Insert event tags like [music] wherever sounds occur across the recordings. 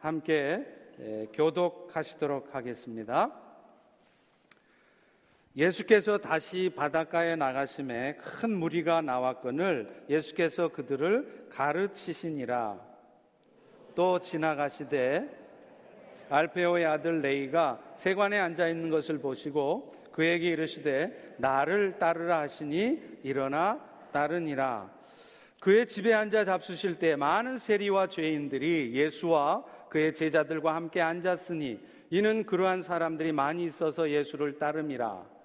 함께 교독하시도록 하겠습니다. 예수께서 다시 바닷가에 나가심에 큰 무리가 나왔거늘 예수께서 그들을 가르치시니라. 또 지나가시되 알페오의 아들 레이가 세관에 앉아 있는 것을 보시고 그에게 이르시되 나를 따르라 하시니 일어나 따르니라. 그의 집에 앉아 잡수실 때 많은 세리와 죄인들이 예수와 그의 제자들과 함께 앉았으니 이는 그러한 사람들이 많이 있어서 예수를 따름이라.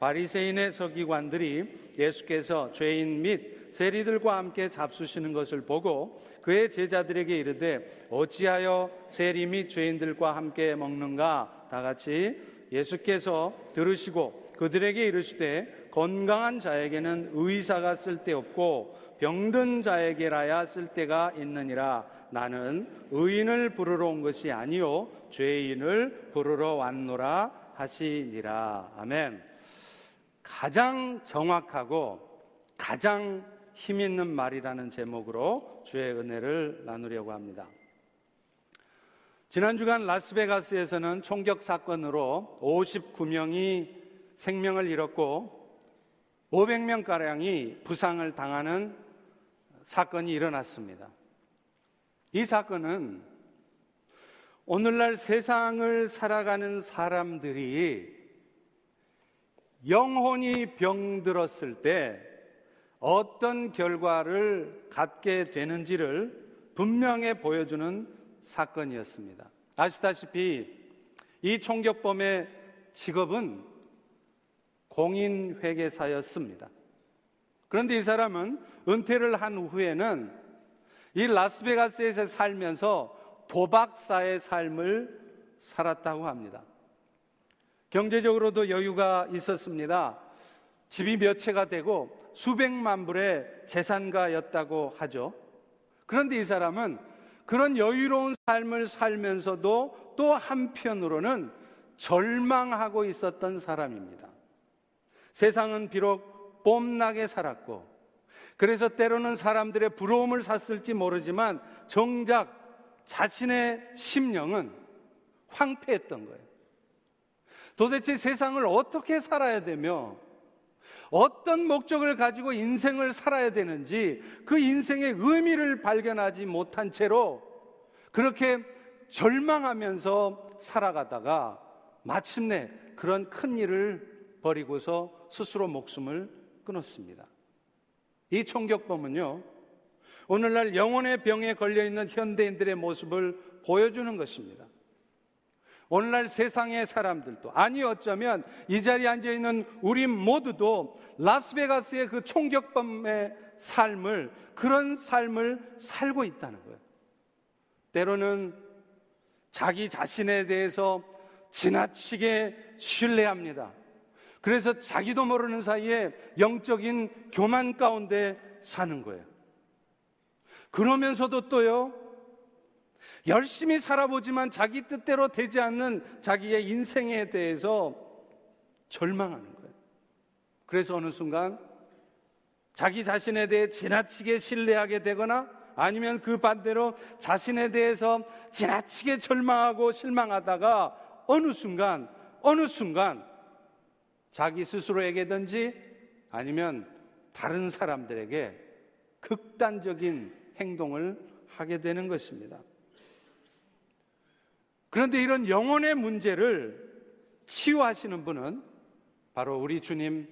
바리새인의 서기관들이 예수께서 죄인 및 세리들과 함께 잡수시는 것을 보고 그의 제자들에게 이르되 어찌하여 세리 및 죄인들과 함께 먹는가 다 같이 예수께서 들으시고 그들에게 이르시되 건강한 자에게는 의사가 쓸데없고 병든 자에게라야 쓸데가 있느니라 나는 의인을 부르러 온 것이 아니요 죄인을 부르러 왔노라 하시니라 아멘. 가장 정확하고 가장 힘 있는 말이라는 제목으로 주의 은혜를 나누려고 합니다. 지난 주간 라스베가스에서는 총격 사건으로 59명이 생명을 잃었고 500명 가량이 부상을 당하는 사건이 일어났습니다. 이 사건은 오늘날 세상을 살아가는 사람들이 영혼이 병들었을 때 어떤 결과를 갖게 되는지를 분명히 보여주는 사건이었습니다. 아시다시피 이 총격범의 직업은 공인회계사였습니다. 그런데 이 사람은 은퇴를 한 후에는 이 라스베가스에서 살면서 도박사의 삶을 살았다고 합니다. 경제적으로도 여유가 있었습니다. 집이 몇 채가 되고 수백만 불의 재산가였다고 하죠. 그런데 이 사람은 그런 여유로운 삶을 살면서도 또 한편으로는 절망하고 있었던 사람입니다. 세상은 비록 뽐나게 살았고, 그래서 때로는 사람들의 부러움을 샀을지 모르지만 정작 자신의 심령은 황폐했던 거예요. 도대체 세상을 어떻게 살아야 되며 어떤 목적을 가지고 인생을 살아야 되는지 그 인생의 의미를 발견하지 못한 채로 그렇게 절망하면서 살아가다가 마침내 그런 큰 일을 버리고서 스스로 목숨을 끊었습니다. 이 총격범은요, 오늘날 영혼의 병에 걸려 있는 현대인들의 모습을 보여주는 것입니다. 오늘날 세상의 사람들도 아니 어쩌면 이 자리에 앉아 있는 우리 모두도 라스베가스의 그 총격범의 삶을 그런 삶을 살고 있다는 거예요. 때로는 자기 자신에 대해서 지나치게 신뢰합니다. 그래서 자기도 모르는 사이에 영적인 교만 가운데 사는 거예요. 그러면서도 또요, 열심히 살아보지만 자기 뜻대로 되지 않는 자기의 인생에 대해서 절망하는 거예요. 그래서 어느 순간 자기 자신에 대해 지나치게 신뢰하게 되거나 아니면 그 반대로 자신에 대해서 지나치게 절망하고 실망하다가 어느 순간, 어느 순간 자기 스스로에게든지 아니면 다른 사람들에게 극단적인 행동을 하게 되는 것입니다. 그런데 이런 영혼의 문제를 치유하시는 분은 바로 우리 주님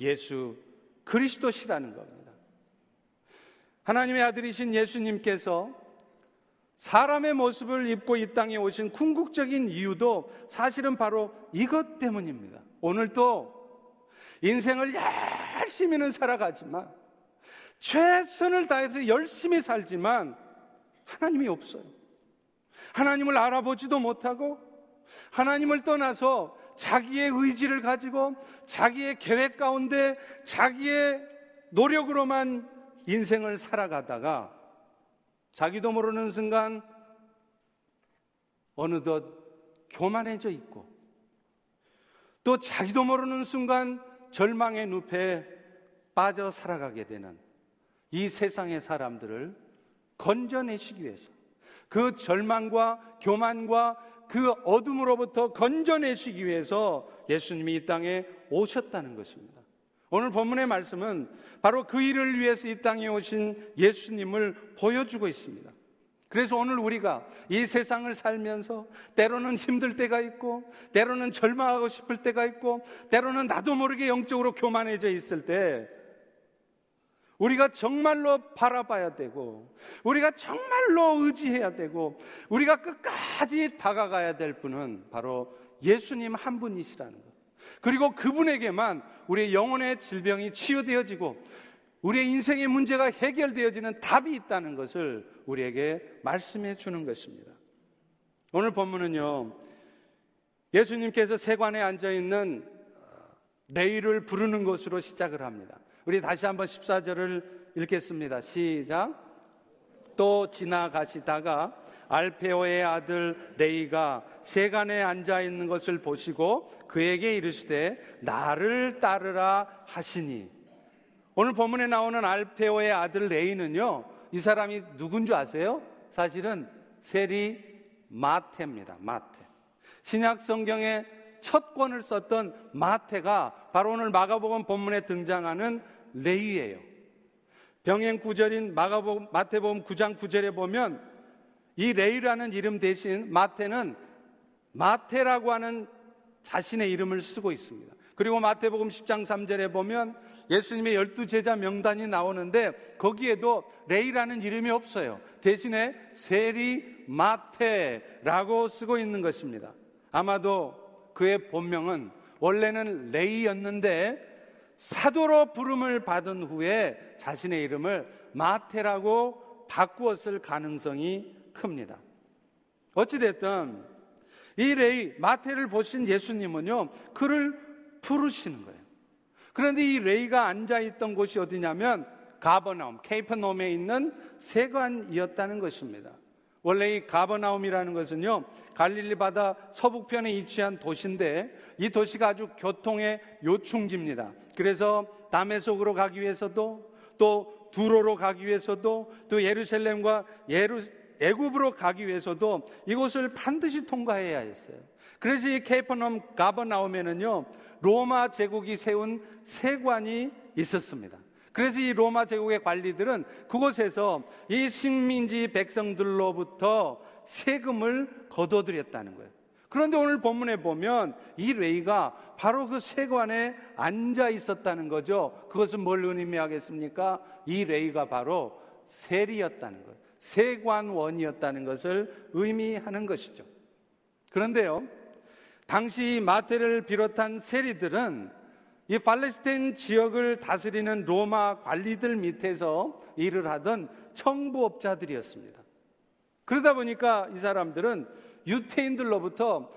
예수 그리스도시라는 겁니다. 하나님의 아들이신 예수님께서 사람의 모습을 입고 이 땅에 오신 궁극적인 이유도 사실은 바로 이것 때문입니다. 오늘도 인생을 열심히는 살아가지만 최선을 다해서 열심히 살지만 하나님이 없어요. 하나님을 알아보지도 못하고 하나님을 떠나서 자기의 의지를 가지고 자기의 계획 가운데 자기의 노력으로만 인생을 살아가다가 자기도 모르는 순간 어느덧 교만해져 있고 또 자기도 모르는 순간 절망의 늪에 빠져 살아가게 되는 이 세상의 사람들을 건져내시기 위해서 그 절망과 교만과 그 어둠으로부터 건져내시기 위해서 예수님이 이 땅에 오셨다는 것입니다. 오늘 본문의 말씀은 바로 그 일을 위해서 이 땅에 오신 예수님을 보여주고 있습니다. 그래서 오늘 우리가 이 세상을 살면서 때로는 힘들 때가 있고, 때로는 절망하고 싶을 때가 있고, 때로는 나도 모르게 영적으로 교만해져 있을 때, 우리가 정말로 바라봐야 되고, 우리가 정말로 의지해야 되고, 우리가 끝까지 다가가야 될 분은 바로 예수님 한 분이시라는 것. 그리고 그분에게만 우리의 영혼의 질병이 치유되어지고, 우리의 인생의 문제가 해결되어지는 답이 있다는 것을 우리에게 말씀해 주는 것입니다. 오늘 본문은요, 예수님께서 세관에 앉아 있는 레이를 부르는 것으로 시작을 합니다. 우리 다시 한번 14절을 읽겠습니다. 시작. 또 지나가시다가 알페오의 아들 레이가 세간에 앉아 있는 것을 보시고 그에게 이르시되 나를 따르라 하시니 오늘 본문에 나오는 알페오의 아들 레이는요 이 사람이 누군 줄 아세요? 사실은 세리 마테입니다. 마테. 신약 성경의 첫 권을 썼던 마테가 바로 오늘 마가복음 본문에 등장하는 레위예요. 병행 구절인 마가복음 마태복음 9장 9절에 보면 이 레이라는 이름 대신 마테는 마테라고 하는 자신의 이름을 쓰고 있습니다. 그리고 마태복음 10장 3절에 보면 예수님의 열두 제자 명단이 나오는데 거기에도 레이라는 이름이 없어요. 대신에 세리 마테라고 쓰고 있는 것입니다. 아마도 그의 본명은 원래는 레이였는데 사도로 부름을 받은 후에 자신의 이름을 마테라고 바꾸었을 가능성이 큽니다. 어찌됐든 이 레위 마태를 보신 예수님은요 그를 부르시는 거예요. 그런데 이 레위가 앉아 있던 곳이 어디냐면 가버나움, Capernaum에 있는 세관이었다는 것입니다. 원래 이 가버나움이라는 것은요, 갈릴리 바다 서북편에 위치한 도시인데 이 도시가 아주 교통의 요충지입니다. 그래서 다메섹으로 가기 위해서도 또 두로로 가기 위해서도 또 예루살렘과 예루 애굽으로 가기 위해서도 이곳을 반드시 통과해야 했어요. 그래서 이 케이퍼넘 가버나움에는요 로마 제국이 세운 세관이 있었습니다. 그래서 이 로마 제국의 관리들은 그곳에서 이 식민지 백성들로부터 세금을 거둬들였다는 거예요. 그런데 오늘 본문에 보면 이 레이가 바로 그 세관에 앉아 있었다는 거죠. 그것은 뭘 의미하겠습니까? 이 레이가 바로 세리였다는 거예요. 세관원이었다는 것을 의미하는 것이죠. 그런데요, 당시 마테를 비롯한 세리들은 이 팔레스타인 지역을 다스리는 로마 관리들 밑에서 일을 하던 청부업자들이었습니다. 그러다 보니까 이 사람들은 유태인들로부터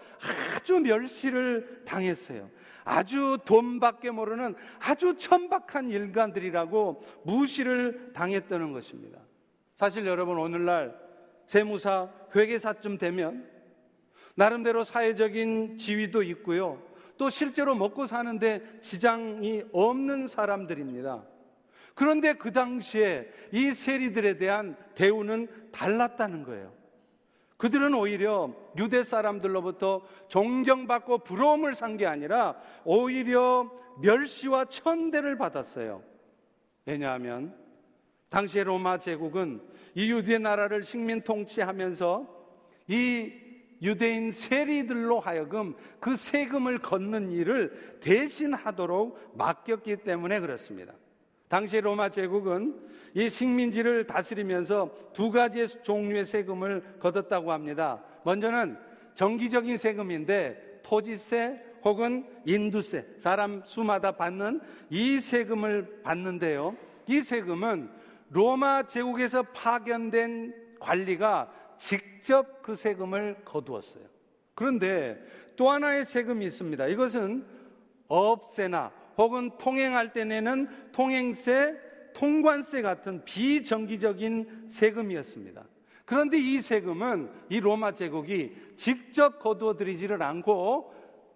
아주 멸시를 당했어요. 아주 돈밖에 모르는 아주 천박한 일간들이라고 무시를 당했다는 것입니다. 사실 여러분 오늘날 세무사, 회계사쯤 되면 나름대로 사회적인 지위도 있고요. 또 실제로 먹고 사는데 지장이 없는 사람들입니다. 그런데 그 당시에 이 세리들에 대한 대우는 달랐다는 거예요. 그들은 오히려 유대 사람들로부터 존경받고 부러움을 산 게 아니라 오히려 멸시와 천대를 받았어요. 왜냐하면 당시의 로마 제국은 이 유대 나라를 식민 통치하면서 이 유대인 세리들로 하여금 그 세금을 걷는 일을 대신하도록 맡겼기 때문에 그렇습니다. 당시 로마 제국은 이 식민지를 다스리면서 두 가지의 종류의 세금을 거뒀다고 합니다. 먼저는 정기적인 세금인데 토지세 혹은 인두세, 사람 수마다 받는 이 세금을 받는데요. 이 세금은 로마 제국에서 파견된 관리가 직접 그 세금을 거두었어요. 그런데 또 하나의 세금이 있습니다. 이것은 업세나 혹은 통행할 때 내는 통행세, 통관세 같은 비정기적인 세금이었습니다. 그런데 이 세금은 이 로마 제국이 직접 거두어 들이지를 않고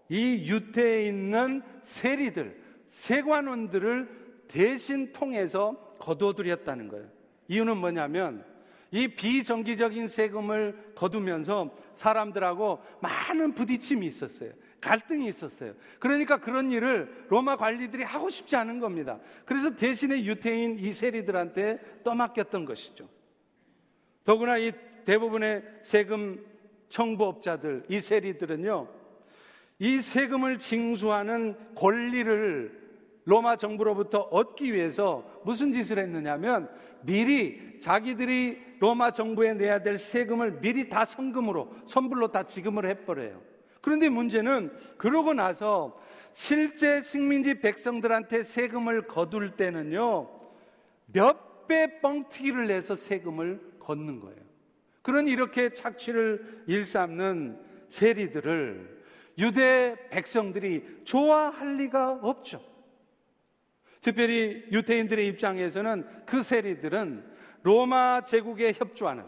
이 유태에 있는 세리들, 세관원들을 대신 통해서 거두어 들였다는 거예요. 이유는 뭐냐면 이 비정기적인 세금을 거두면서 사람들하고 많은 부딪힘이 있었어요. 갈등이 있었어요. 그러니까 그런 일을 로마 관리들이 하고 싶지 않은 겁니다. 그래서 대신에 유태인 이 세리들한테 떠맡겼던 것이죠. 더구나 이 대부분의 세금 청부업자들, 이 세리들은요, 이 세금을 징수하는 권리를 로마 정부로부터 얻기 위해서 무슨 짓을 했느냐면 미리 자기들이 로마 정부에 내야 될 세금을 미리 다 성금으로, 선불로 다 지급을 해버려요. 그런데 문제는 그러고 나서 실제 식민지 백성들한테 세금을 거둘 때는요, 몇 배 뻥튀기를 내서 세금을 걷는 거예요. 그런 이렇게 착취를 일삼는 세리들을 유대 백성들이 좋아할 리가 없죠. 특별히 유태인들의 입장에서는 그 세리들은 로마 제국에 협조하는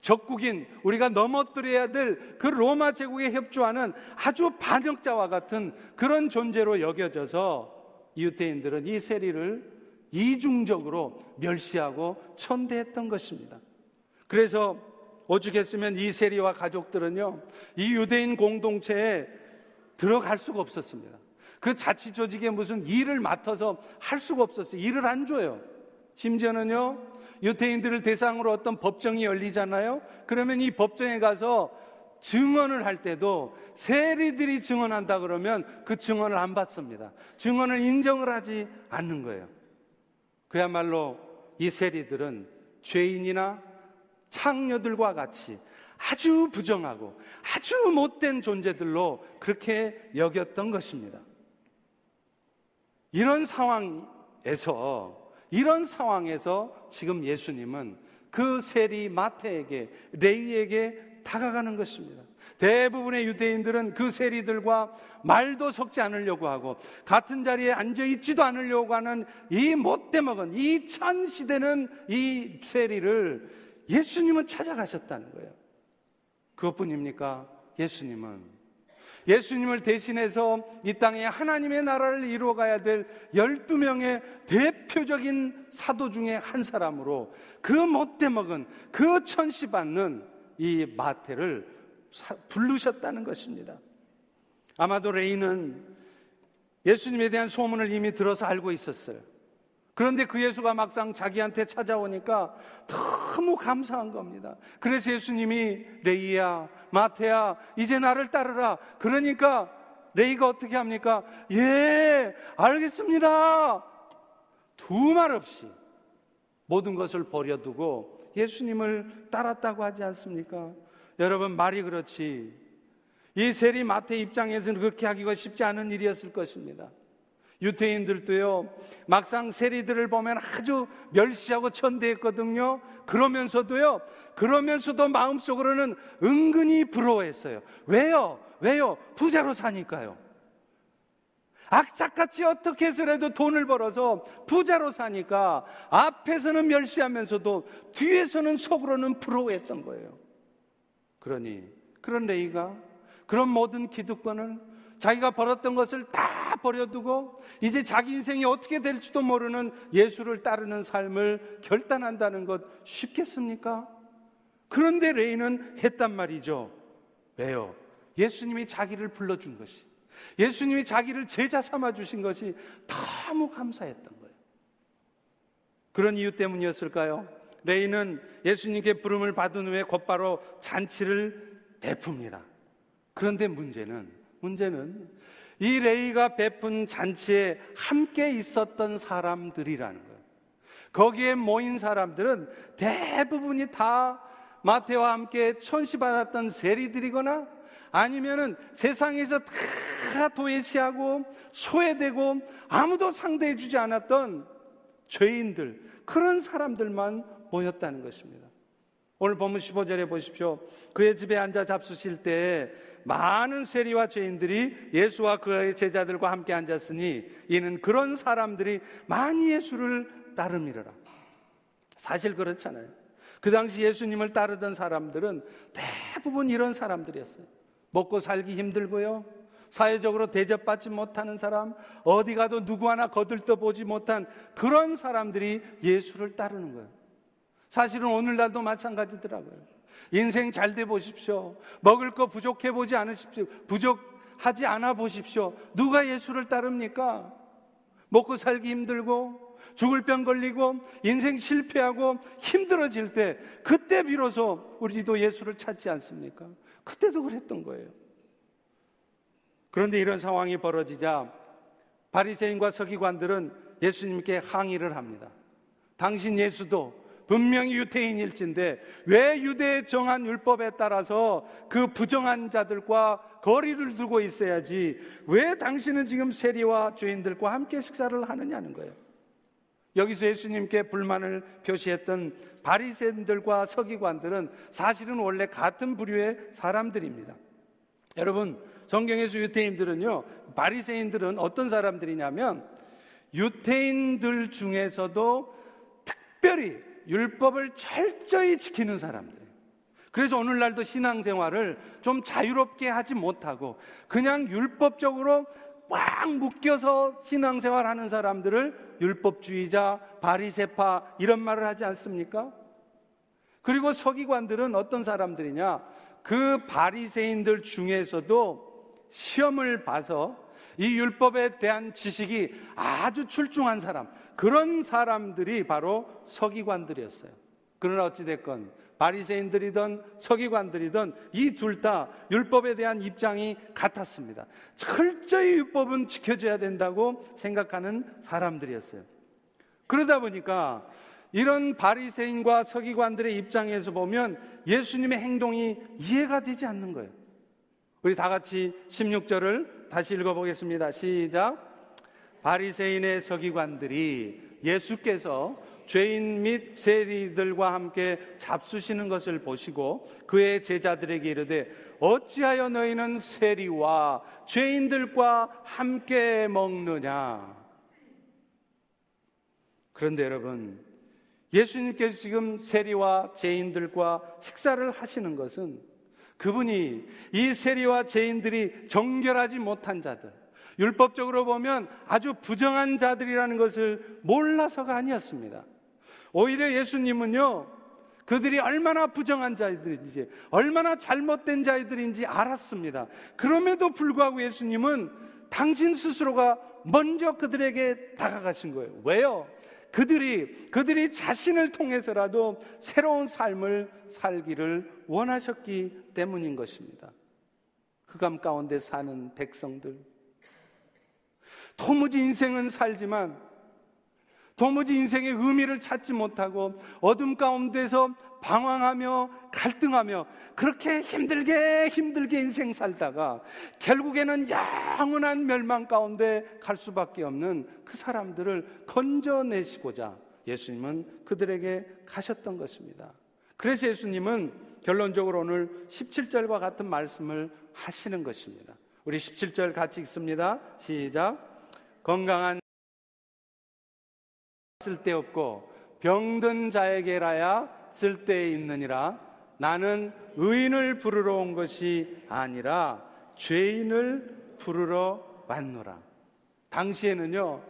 적국인 우리가 넘어뜨려야 될 그 로마 제국에 협조하는 아주 반역자와 같은 그런 존재로 여겨져서 유태인들은 이 세리를 이중적으로 멸시하고 천대했던 것입니다. 그래서 오죽했으면 이 세리와 가족들은요, 이 유대인 공동체에 들어갈 수가 없었습니다. 그 자치 조직에 무슨 일을 맡아서 할 수가 없었어요. 일을 안 줘요. 심지어는요, 유태인들을 대상으로 어떤 법정이 열리잖아요. 그러면 이 법정에 가서 증언을 할 때도 세리들이 증언한다 그러면 그 증언을 안 받습니다. 증언을 인정을 하지 않는 거예요. 그야말로 이 세리들은 죄인이나 창녀들과 같이 아주 부정하고 아주 못된 존재들로 그렇게 여겼던 것입니다. 이런 상황에서 이런 상황에서 지금 예수님은 그 세리 마태에게 레위에게 다가가는 것입니다. 대부분의 유대인들은 그 세리들과 말도 섞지 않으려고 하고 같은 자리에 앉아 있지도 않으려고 하는 이 못돼 먹은 이 천 시대는 이 세리를 예수님은 찾아가셨다는 거예요. 그것뿐입니까? 예수님은 예수님을 대신해서 이 땅에 하나님의 나라를 이루어가야 될 12명의 대표적인 사도 중에 한 사람으로 그 못돼 먹은 그 천시 받는 이 마태를 부르셨다는 것입니다. 아마도 레이는 예수님에 대한 소문을 이미 들어서 알고 있었어요. 그런데 그 예수가 막상 자기한테 찾아오니까 너무 감사한 겁니다. 그래서 예수님이 레이야, 마태야, 이제 나를 따르라. 그러니까 레이가 어떻게 합니까? 예, 알겠습니다. 두 말 없이 모든 것을 버려두고 예수님을 따랐다고 하지 않습니까? 여러분, 말이 그렇지. 이 세리 마태 입장에서는 그렇게 하기가 쉽지 않은 일이었을 것입니다. 유태인들도요, 막상 세리들을 보면 아주 멸시하고 천대했거든요. 그러면서도요, 그러면서도 마음속으로는 은근히 부러워했어요. 왜요? 왜요? 부자로 사니까요. 악착같이 어떻게 해서라도 돈을 벌어서 부자로 사니까 앞에서는 멸시하면서도 뒤에서는 속으로는 부러워했던 거예요. 그러니 그런 레이가 그런 모든 기득권을 자기가 벌었던 것을 다 버려두고 이제 자기 인생이 어떻게 될지도 모르는 예수를 따르는 삶을 결단한다는 것 쉽겠습니까? 그런데 레이는 했단 말이죠. 왜요? 예수님이 자기를 불러준 것이, 예수님이 자기를 제자 삼아 주신 것이 너무 감사했던 거예요. 그런 이유 때문이었을까요? 레이는 예수님께 부름을 받은 후에 곧바로 잔치를 베풉니다. 그런데 문제는 문제는 이 레이가 베푼 잔치에 함께 있었던 사람들이라는 거예요. 거기에 모인 사람들은 대부분이 다 마태와 함께 천시받았던 세리들이거나 아니면은 세상에서 다 도외시하고 소외되고 아무도 상대해주지 않았던 죄인들, 그런 사람들만 모였다는 것입니다. 오늘 본문 15절에 보십시오. 그의 집에 앉아 잡수실 때 많은 세리와 죄인들이 예수와 그의 제자들과 함께 앉았으니 이는 그런 사람들이 많이 예수를 따름이라. 사실 그렇잖아요. 그 당시 예수님을 따르던 사람들은 대부분 이런 사람들이었어요. 먹고 살기 힘들고요. 사회적으로 대접받지 못하는 사람, 어디 가도 누구 하나 거들떠 보지 못한 그런 사람들이 예수를 따르는 거예요. 사실은 오늘날도 마찬가지더라고요. 인생 잘 돼 보십시오. 먹을 거 부족해 보지 않으십시오. 부족하지 않아 보십시오. 누가 예수를 따릅니까? 먹고 살기 힘들고 죽을 병 걸리고 인생 실패하고 힘들어질 때 그때 비로소 우리도 예수를 찾지 않습니까? 그때도 그랬던 거예요. 그런데 이런 상황이 벌어지자 바리새인과 서기관들은 예수님께 항의를 합니다. 당신 예수도 분명히 유태인일진데 왜 유대의 정한 율법에 따라서 그 부정한 자들과 거리를 두고 있어야지 왜 당신은 지금 세리와 죄인들과 함께 식사를 하느냐는 거예요. 여기서 예수님께 불만을 표시했던 바리새인들과 서기관들은 사실은 원래 같은 부류의 사람들입니다. 여러분, 성경에서 유태인들은요, 바리새인들은 어떤 사람들이냐면 유태인들 중에서도 특별히 율법을 철저히 지키는 사람들이에요. 그래서 오늘날도 신앙생활을 좀 자유롭게 하지 못하고 그냥 율법적으로 꽉 묶여서 신앙생활 하는 사람들을 율법주의자, 바리세파 이런 말을 하지 않습니까? 그리고 서기관들은 어떤 사람들이냐? 그 바리새인들 중에서도 시험을 봐서 이 율법에 대한 지식이 아주 출중한 사람, 그런 사람들이 바로 서기관들이었어요. 그러나 어찌됐건 바리새인들이든 서기관들이든 이 둘 다 율법에 대한 입장이 같았습니다. 철저히 율법은 지켜져야 된다고 생각하는 사람들이었어요. 그러다 보니까 이런 바리새인과 서기관들의 입장에서 보면 예수님의 행동이 이해가 되지 않는 거예요. 우리 다 같이 16절을 다시 읽어보겠습니다. 시작. 바리새인의 서기관들이 예수께서 죄인 및 세리들과 함께 잡수시는 것을 보시고 그의 제자들에게 이르되 어찌하여 너희는 세리와 죄인들과 함께 먹느냐? 그런데 여러분, 예수님께서 지금 세리와 죄인들과 식사를 하시는 것은 그분이 이 세리와 죄인들이 정결하지 못한 자들, 율법적으로 보면 아주 부정한 자들이라는 것을 몰라서가 아니었습니다. 오히려 예수님은요, 그들이 얼마나 부정한 자들인지, 얼마나 잘못된 자들인지 알았습니다. 그럼에도 불구하고 예수님은 당신 스스로가 먼저 그들에게 다가가신 거예요. 왜요? 그들이, 그들이 자신을 통해서라도 새로운 삶을 살기를 원하셨기 때문인 것입니다. 흑암 가운데 사는 백성들, 도무지 인생은 살지만 도무지 인생의 의미를 찾지 못하고 어둠 가운데서 방황하며 갈등하며 그렇게 힘들게 힘들게 인생 살다가 결국에는 영원한 멸망 가운데 갈 수밖에 없는 그 사람들을 건져내시고자 예수님은 그들에게 가셨던 것입니다. 그래서 예수님은 결론적으로 오늘 17절과 같은 말씀을 하시는 것입니다. 우리 17절 같이 읽습니다. 시작. 건강한 쓸데없고 병든 자에게라야 쓸데 있느니라 나는 의인을 부르러 온 것이 아니라 죄인을 부르러 왔노라. 당시에는요,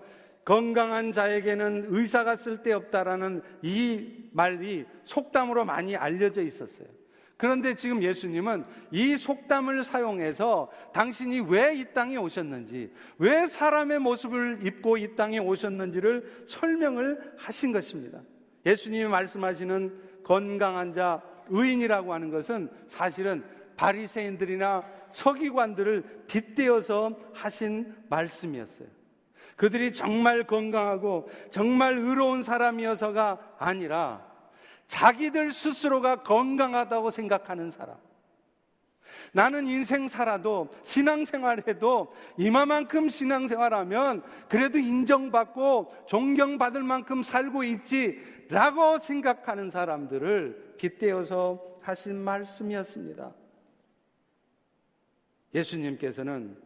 건강한 자에게는 의사가 쓸데없다라는 이 말이 속담으로 많이 알려져 있었어요. 그런데 지금 예수님은 이 속담을 사용해서 당신이 왜 이 땅에 오셨는지, 왜 사람의 모습을 입고 이 땅에 오셨는지를 설명을 하신 것입니다. 예수님이 말씀하시는 건강한 자, 의인이라고 하는 것은 사실은 바리새인들이나 서기관들을 빗대어서 하신 말씀이었어요. 그들이 정말 건강하고 정말 의로운 사람이어서가 아니라 자기들 스스로가 건강하다고 생각하는 사람. 나는 인생 살아도 신앙생활해도 이마만큼 신앙생활하면 그래도 인정받고 존경받을 만큼 살고 있지라고 생각하는 사람들을 빗대어서 하신 말씀이었습니다. 예수님께서는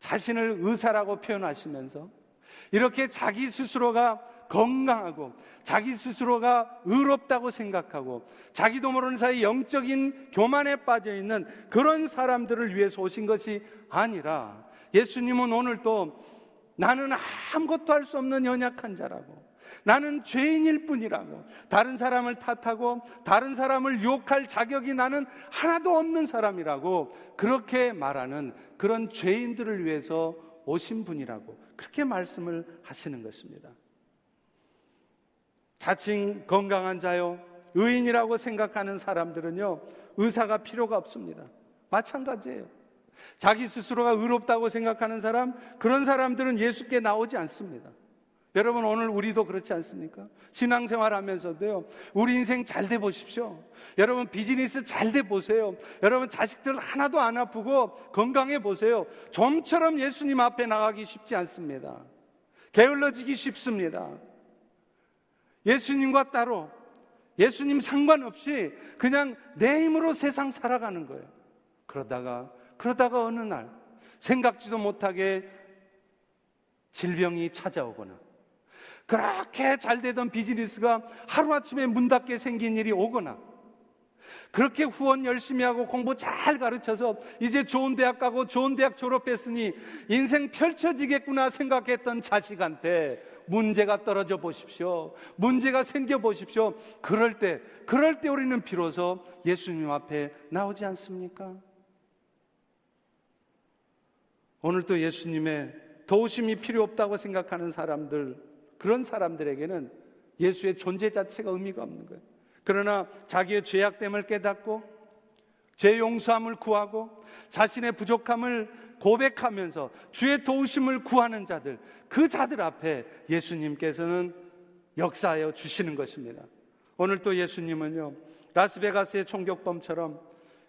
자신을 의사라고 표현하시면서 이렇게 자기 스스로가 건강하고 자기 스스로가 의롭다고 생각하고 자기도 모르는 사이 영적인 교만에 빠져 있는 그런 사람들을 위해서 오신 것이 아니라 예수님은 오늘 또 나는 아무것도 할 수 없는 연약한 자라고 나는 죄인일 뿐이라고. 다른 사람을 탓하고 다른 사람을 욕할 자격이 나는 하나도 없는 사람이라고 그렇게 말하는 그런 죄인들을 위해서 오신 분이라고 그렇게 말씀을 하시는 것입니다. 자칭 건강한 자요, 의인이라고 생각하는 사람들은요, 의사가 필요가 없습니다. 마찬가지예요. 자기 스스로가 의롭다고 생각하는 사람, 그런 사람들은 예수께 나오지 않습니다. 여러분 오늘 우리도 그렇지 않습니까? 신앙생활 하면서도요. 우리 인생 잘 돼 보십시오. 여러분 비즈니스 잘 돼 보세요. 여러분 자식들 하나도 안 아프고 건강해 보세요. 좀처럼 예수님 앞에 나가기 쉽지 않습니다. 게을러지기 쉽습니다. 예수님과 따로 예수님 상관없이 그냥 내 힘으로 세상 살아가는 거예요. 그러다가 그러다가 어느 날 생각지도 못하게 질병이 찾아오거나 그렇게 잘 되던 비즈니스가 하루아침에 문 닫게 생긴 일이 오거나 그렇게 후원 열심히 하고 공부 잘 가르쳐서 이제 좋은 대학 가고 좋은 대학 졸업했으니 인생 펼쳐지겠구나 생각했던 자식한테 문제가 떨어져 보십시오. 문제가 생겨 보십시오. 그럴 때, 그럴 때 우리는 비로소 예수님 앞에 나오지 않습니까? 오늘 또 예수님의 도우심이 필요 없다고 생각하는 사람들, 그런 사람들에게는 예수의 존재 자체가 의미가 없는 거예요. 그러나 자기의 죄악됨을 깨닫고 죄 용서함을 구하고 자신의 부족함을 고백하면서 주의 도우심을 구하는 자들, 그 자들 앞에 예수님께서는 역사하여 주시는 것입니다. 오늘 또 예수님은요, 라스베가스의 총격범처럼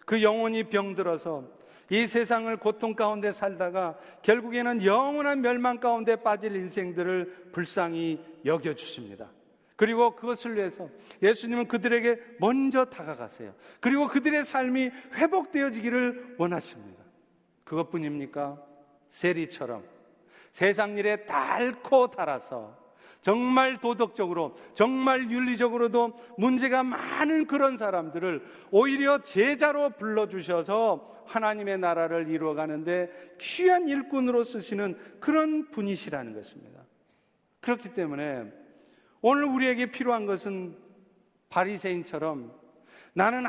그 영혼이 병들어서 이 세상을 고통 가운데 살다가 결국에는 영원한 멸망 가운데 빠질 인생들을 불쌍히 여겨주십니다. 그리고 그것을 위해서 예수님은 그들에게 먼저 다가가세요. 그리고 그들의 삶이 회복되어지기를 원하십니다. 그것뿐입니까? 세리처럼 세상 일에 닳고 달아서 정말 도덕적으로, 정말 윤리적으로도 문제가 많은 그런 사람들을 오히려 제자로 불러주셔서 하나님의 나라를 이루어가는데 귀한 일꾼으로 쓰시는 그런 분이시라는 것입니다. 그렇기 때문에 오늘 우리에게 필요한 것은 바리새인처럼 나는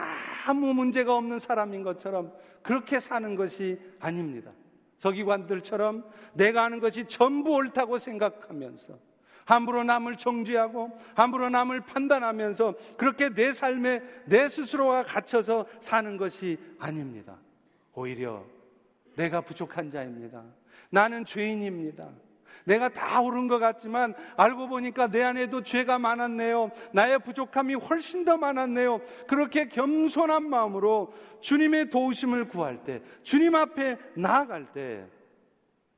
아무 문제가 없는 사람인 것처럼 그렇게 사는 것이 아닙니다. 서기관들처럼 내가 하는 것이 전부 옳다고 생각하면서 함부로 남을 정죄하고 함부로 남을 판단하면서 그렇게 내 삶에 내 스스로가 갇혀서 사는 것이 아닙니다. 오히려 내가 부족한 자입니다. 나는 죄인입니다. 내가 다 옳은 것 같지만 알고 보니까 내 안에도 죄가 많았네요. 나의 부족함이 훨씬 더 많았네요. 그렇게 겸손한 마음으로 주님의 도우심을 구할 때, 주님 앞에 나아갈 때,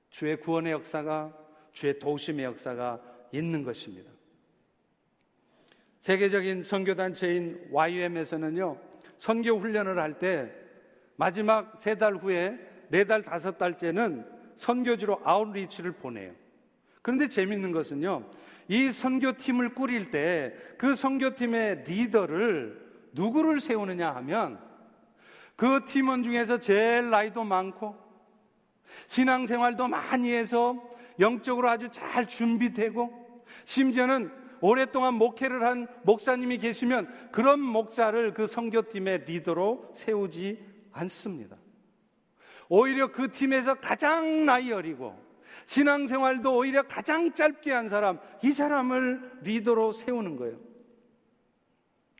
주의 구원의 역사가, 주의 도우심의 역사가 있는 것입니다. 세계적인 선교단체인 YM에서는요, 선교 훈련을 할 때 마지막 세 달 후에 네 달, 다섯 달째는 선교지로 아웃리치를 보내요. 그런데 재밌는 것은요, 이 선교팀을 꾸릴 때 그 선교팀의 리더를 누구를 세우느냐 하면 그 팀원 중에서 제일 나이도 많고 신앙생활도 많이 해서 영적으로 아주 잘 준비되고 심지어는 오랫동안 목회를 한 목사님이 계시면 그런 목사를 그 선교팀의 리더로 세우지 않습니다. 오히려 그 팀에서 가장 나이 어리고 신앙생활도 오히려 가장 짧게 한 사람, 이 사람을 리더로 세우는 거예요.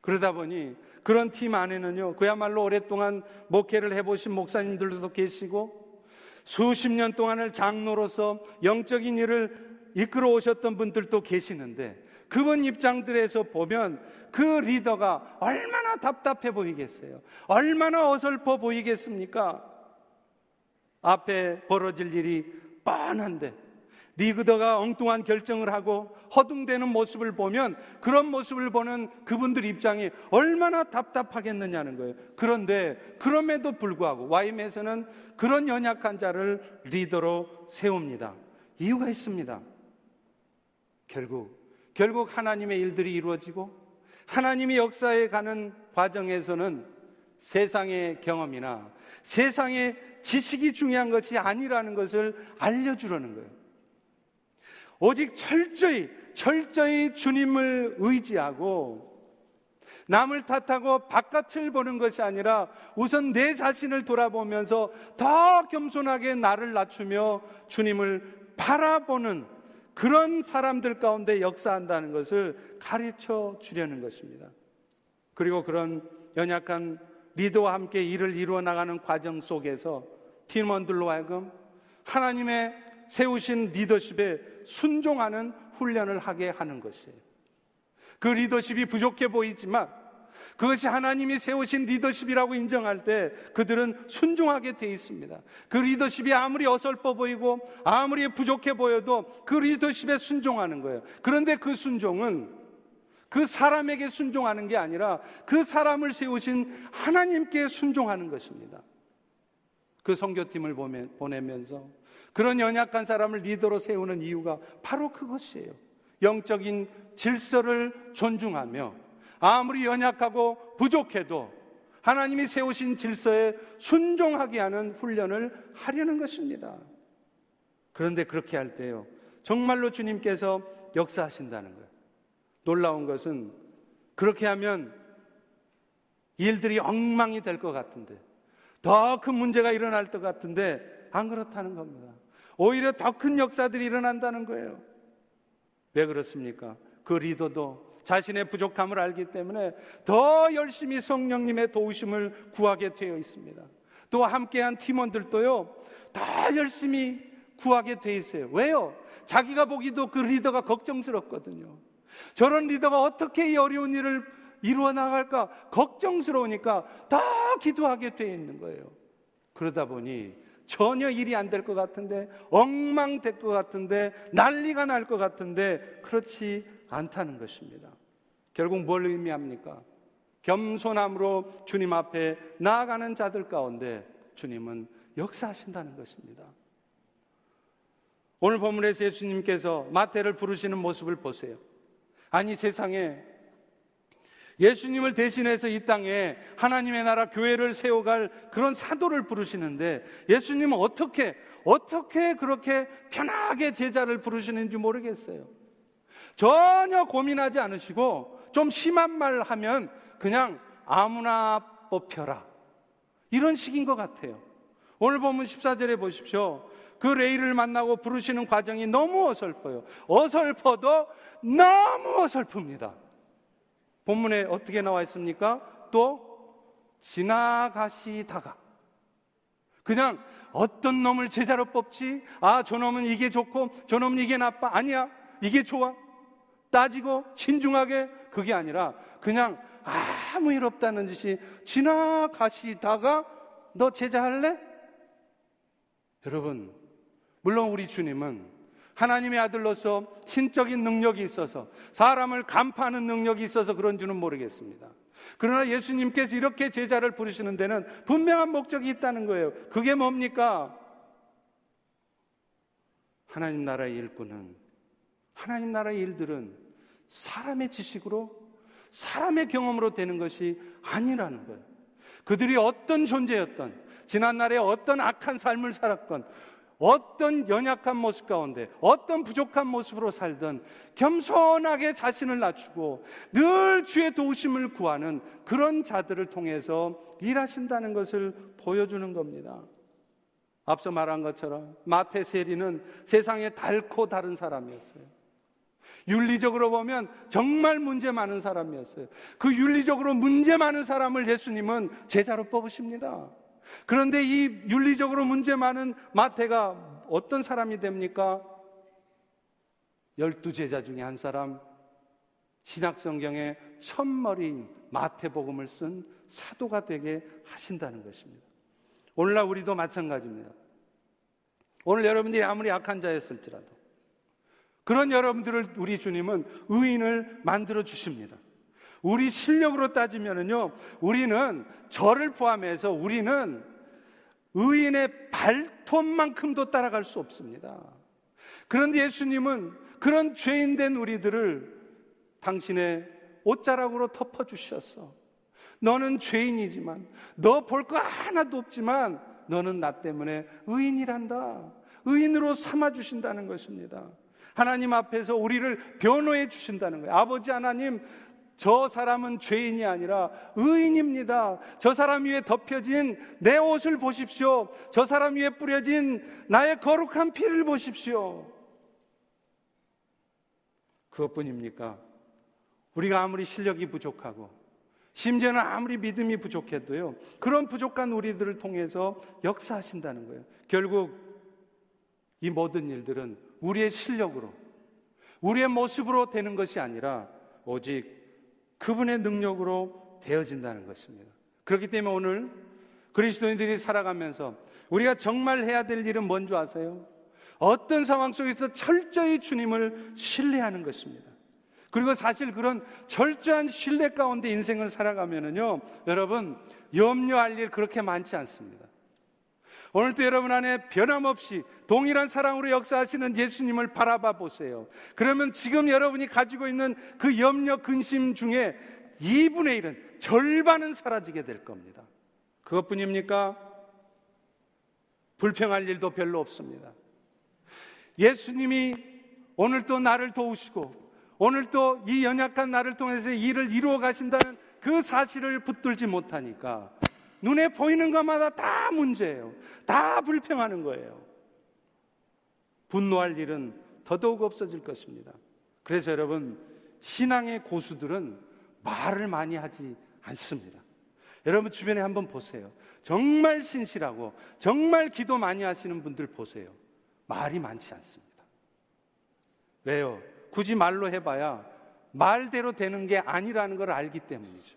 그러다 보니 그런 팀 안에는요, 그야말로 오랫동안 목회를 해보신 목사님들도 계시고 수십 년 동안을 장로로서 영적인 일을 이끌어 오셨던 분들도 계시는데 그분 입장들에서 보면 그 리더가 얼마나 답답해 보이겠어요? 얼마나 어설퍼 보이겠습니까? 앞에 벌어질 일이 뻔한데 리더가 엉뚱한 결정을 하고 허둥대는 모습을 보면 그런 모습을 보는 그분들 입장이 얼마나 답답하겠느냐는 거예요. 그런데 그럼에도 불구하고 와임에서는 그런 연약한 자를 리더로 세웁니다. 이유가 있습니다. 결국 결국 하나님의 일들이 이루어지고 하나님이 역사에 가는 과정에서는 세상의 경험이나 세상의 지식이 중요한 것이 아니라는 것을 알려주려는 거예요. 오직 철저히 철저히 주님을 의지하고 남을 탓하고 바깥을 보는 것이 아니라 우선 내 자신을 돌아보면서 더 겸손하게 나를 낮추며 주님을 바라보는 그런 사람들 가운데 역사한다는 것을 가르쳐 주려는 것입니다. 그리고 그런 연약한 리더와 함께 일을 이루어 나가는 과정 속에서 팀원들로 하여금 하나님의 세우신 리더십에 순종하는 훈련을 하게 하는 것이에요. 그 리더십이 부족해 보이지만 그것이 하나님이 세우신 리더십이라고 인정할 때 그들은 순종하게 돼 있습니다. 그 리더십이 아무리 어설퍼 보이고 아무리 부족해 보여도 그 리더십에 순종하는 거예요. 그런데 그 순종은 그 사람에게 순종하는 게 아니라 그 사람을 세우신 하나님께 순종하는 것입니다. 그 선교팀을 보내면서 그런 연약한 사람을 리더로 세우는 이유가 바로 그것이에요. 영적인 질서를 존중하며 아무리 연약하고 부족해도 하나님이 세우신 질서에 순종하게 하는 훈련을 하려는 것입니다. 그런데 그렇게 할 때요. 정말로 주님께서 역사하신다는 거예요. 놀라운 것은 그렇게 하면 일들이 엉망이 될 것 같은데 더 큰 문제가 일어날 것 같은데 안 그렇다는 겁니다. 오히려 더 큰 역사들이 일어난다는 거예요. 왜 그렇습니까? 그 리더도 자신의 부족함을 알기 때문에 더 열심히 성령님의 도우심을 구하게 되어 있습니다. 또 함께한 팀원들도요, 더 열심히 구하게 돼 있어요. 왜요? 자기가 보기도 그 리더가 걱정스럽거든요. 저런 리더가 어떻게 이 어려운 일을 이루어 나갈까 걱정스러우니까 더 기도하게 되어 있는 거예요. 그러다 보니 전혀 일이 안 될 것 같은데 엉망될 것 같은데 난리가 날 것 같은데 그렇지 않다는 것입니다. 결국 뭘 의미합니까? 겸손함으로 주님 앞에 나아가는 자들 가운데 주님은 역사하신다는 것입니다. 오늘 본문에서 예수님께서 마태를 부르시는 모습을 보세요. 아니 세상에 예수님을 대신해서 이 땅에 하나님의 나라 교회를 세워갈 그런 사도를 부르시는데 예수님은 어떻게 어떻게 그렇게 편하게 제자를 부르시는지 모르겠어요. 전혀 고민하지 않으시고 좀 심한 말 하면 그냥 아무나 뽑혀라. 이런 식인 것 같아요. 오늘 보면 14절에 보십시오. 그 레이를 만나고 부르시는 과정이 너무 어설퍼요. 어설퍼도 너무 어설픕니다. 본문에 어떻게 나와 있습니까? 또 지나가시다가 그냥 어떤 놈을 제자로 뽑지? 아, 저 놈은 이게 좋고 저 놈은 이게 나빠. 아니야. 이게 좋아. 따지고 신중하게 그게 아니라 그냥 아무 일 없다는 듯이 지나가시다가 너 제자 할래? 여러분, 물론 우리 주님은 하나님의 아들로서 신적인 능력이 있어서 사람을 간파하는 능력이 있어서 그런 줄은 모르겠습니다. 그러나 예수님께서 이렇게 제자를 부르시는 데는 분명한 목적이 있다는 거예요. 그게 뭡니까? 하나님 나라의 일꾼은 하나님 나라의 일들은 사람의 지식으로 사람의 경험으로 되는 것이 아니라는 거예요. 그들이 어떤 존재였던 지난날에 어떤 악한 삶을 살았건 어떤 연약한 모습 가운데 어떤 부족한 모습으로 살던 겸손하게 자신을 낮추고 늘 주의 도우심을 구하는 그런 자들을 통해서 일하신다는 것을 보여주는 겁니다. 앞서 말한 것처럼 마태 세리는 세상에 달고 다른 사람이었어요. 윤리적으로 보면 정말 문제 많은 사람이었어요. 그 윤리적으로 문제 많은 사람을 예수님은 제자로 뽑으십니다. 그런데 이 윤리적으로 문제 많은 마태가 어떤 사람이 됩니까? 열두 제자 중에 한 사람, 신약성경에 첫머리인 마태복음을 쓴 사도가 되게 하신다는 것입니다. 오늘날 우리도 마찬가지입니다. 오늘 여러분들이 아무리 약한 자였을지라도 그런 여러분들을 우리 주님은 의인을 만들어 주십니다. 우리 실력으로 따지면은요, 우리는 저를 포함해서 우리는 의인의 발톱만큼도 따라갈 수 없습니다. 그런데 예수님은 그런 죄인된 우리들을 당신의 옷자락으로 덮어주셨어. 너는 죄인이지만, 너 볼 거 하나도 없지만, 너는 나 때문에 의인이란다. 의인으로 삼아주신다는 것입니다. 하나님 앞에서 우리를 변호해 주신다는 거예요. 아버지 하나님, 저 사람은 죄인이 아니라 의인입니다. 저 사람 위에 덮여진 내 옷을 보십시오. 저 사람 위에 뿌려진 나의 거룩한 피를 보십시오. 그것뿐입니까? 우리가 아무리 실력이 부족하고 심지어는 아무리 믿음이 부족해도요. 그런 부족한 우리들을 통해서 역사하신다는 거예요. 결국 이 모든 일들은 우리의 실력으로 우리의 모습으로 되는 것이 아니라 오직 그분의 능력으로 되어진다는 것입니다. 그렇기 때문에 오늘 그리스도인들이 살아가면서 우리가 정말 해야 될 일은 뭔지 아세요? 어떤 상황 속에서 철저히 주님을 신뢰하는 것입니다. 그리고 사실 그런 철저한 신뢰 가운데 인생을 살아가면은요, 여러분, 염려할 일 그렇게 많지 않습니다. 오늘도 여러분 안에 변함없이 동일한 사랑으로 역사하시는 예수님을 바라봐 보세요. 그러면 지금 여러분이 가지고 있는 그 염려, 근심 중에 2분의 1은 절반은 사라지게 될 겁니다. 그것뿐입니까? 불평할 일도 별로 없습니다. 예수님이 오늘 또 나를 도우시고 오늘 또 이 연약한 나를 통해서 일을 이루어 가신다는 그 사실을 붙들지 못하니까 눈에 보이는 것마다 다 문제예요. 다 불평하는 거예요. 분노할 일은 더더욱 없어질 것입니다. 그래서 여러분, 신앙의 고수들은 말을 많이 하지 않습니다. 여러분 주변에 한번 보세요. 정말 신실하고 정말 기도 많이 하시는 분들 보세요. 말이 많지 않습니다. 왜요? 굳이 말로 해봐야 말대로 되는 게 아니라는 걸 알기 때문이죠.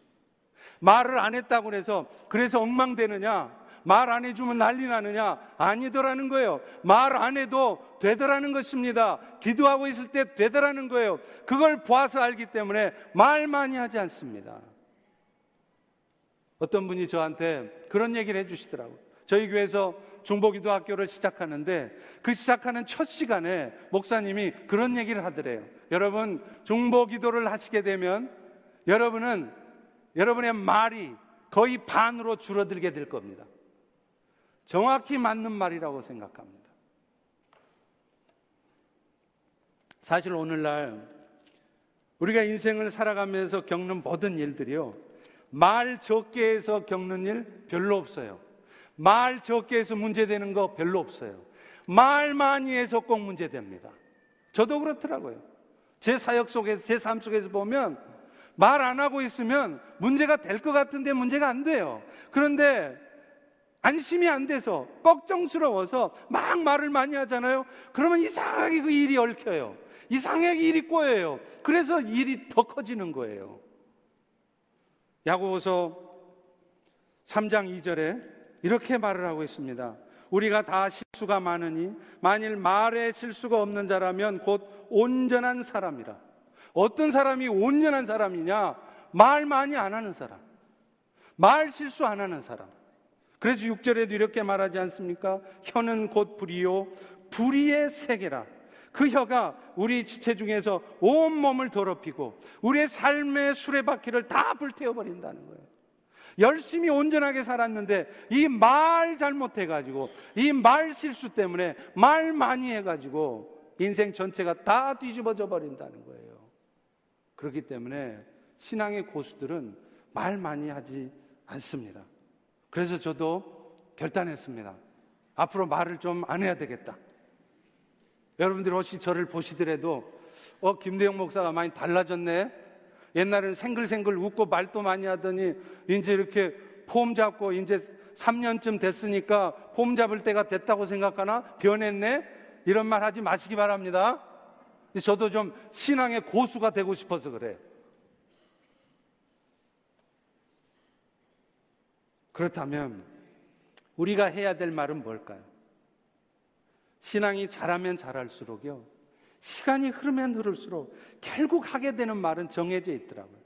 말을 안 했다고 해서 그래서 엉망되느냐? 말 안 해주면 난리 나느냐? 아니더라는 거예요. 말 안 해도 되더라는 것입니다. 기도하고 있을 때 되더라는 거예요. 그걸 보아서 알기 때문에 말 많이 하지 않습니다. 어떤 분이 저한테 그런 얘기를 해주시더라고요. 저희 교회에서 중보기도 학교를 시작하는데 그 시작하는 첫 시간에 목사님이 그런 얘기를 하더래요. 여러분, 중보기도를 하시게 되면 여러분은 여러분의 말이 거의 반으로 줄어들게 될 겁니다. 정확히 맞는 말이라고 생각합니다. 사실 오늘날 우리가 인생을 살아가면서 겪는 모든 일들이요. 말 적게 해서 겪는 일 별로 없어요. 말 적게 해서 문제되는 거 별로 없어요. 말 많이 해서 꼭 문제됩니다. 저도 그렇더라고요. 제 사역 속에서, 제 삶 속에서 보면 말 안 하고 있으면 문제가 될 것 같은데 문제가 안 돼요. 그런데 안심이 안 돼서 걱정스러워서 막 말을 많이 하잖아요. 그러면 이상하게 그 일이 얽혀요. 이상하게 일이 꼬여요. 그래서 일이 더 커지는 거예요. 야고보서 3장 2절에 이렇게 말을 하고 있습니다. 우리가 다 실수가 많으니 만일 말에 실수가 없는 자라면 곧 온전한 사람이라. 어떤 사람이 온전한 사람이냐? 말 많이 안 하는 사람. 말 실수 안 하는 사람. 그래서 6절에도 이렇게 말하지 않습니까? 혀는 곧 불이요. 불의의 세계라. 그 혀가 우리 지체 중에서 온 몸을 더럽히고 우리의 삶의 수레바퀴를 다 불태워버린다는 거예요. 열심히 온전하게 살았는데 이 말 잘못해가지고 이 말 실수 때문에 말 많이 해가지고 인생 전체가 다 뒤집어져 버린다는 거예요. 그렇기 때문에 신앙의 고수들은 말 많이 하지 않습니다. 그래서 저도 결단했습니다. 앞으로 말을 좀 안 해야 되겠다. 여러분들이 혹시 저를 보시더라도 어 김대영 목사가 많이 달라졌네. 옛날에는 생글생글 웃고 말도 많이 하더니 이제 이렇게 폼 잡고 이제 3년쯤 됐으니까 폼 잡을 때가 됐다고 생각하나 변했네. 이런 말 하지 마시기 바랍니다. 저도 좀 신앙의 고수가 되고 싶어서 그래요. 그렇다면 우리가 해야 될 말은 뭘까요? 신앙이 잘하면 잘할수록요. 시간이 흐르면 흐를수록 결국 하게 되는 말은 정해져 있더라고요.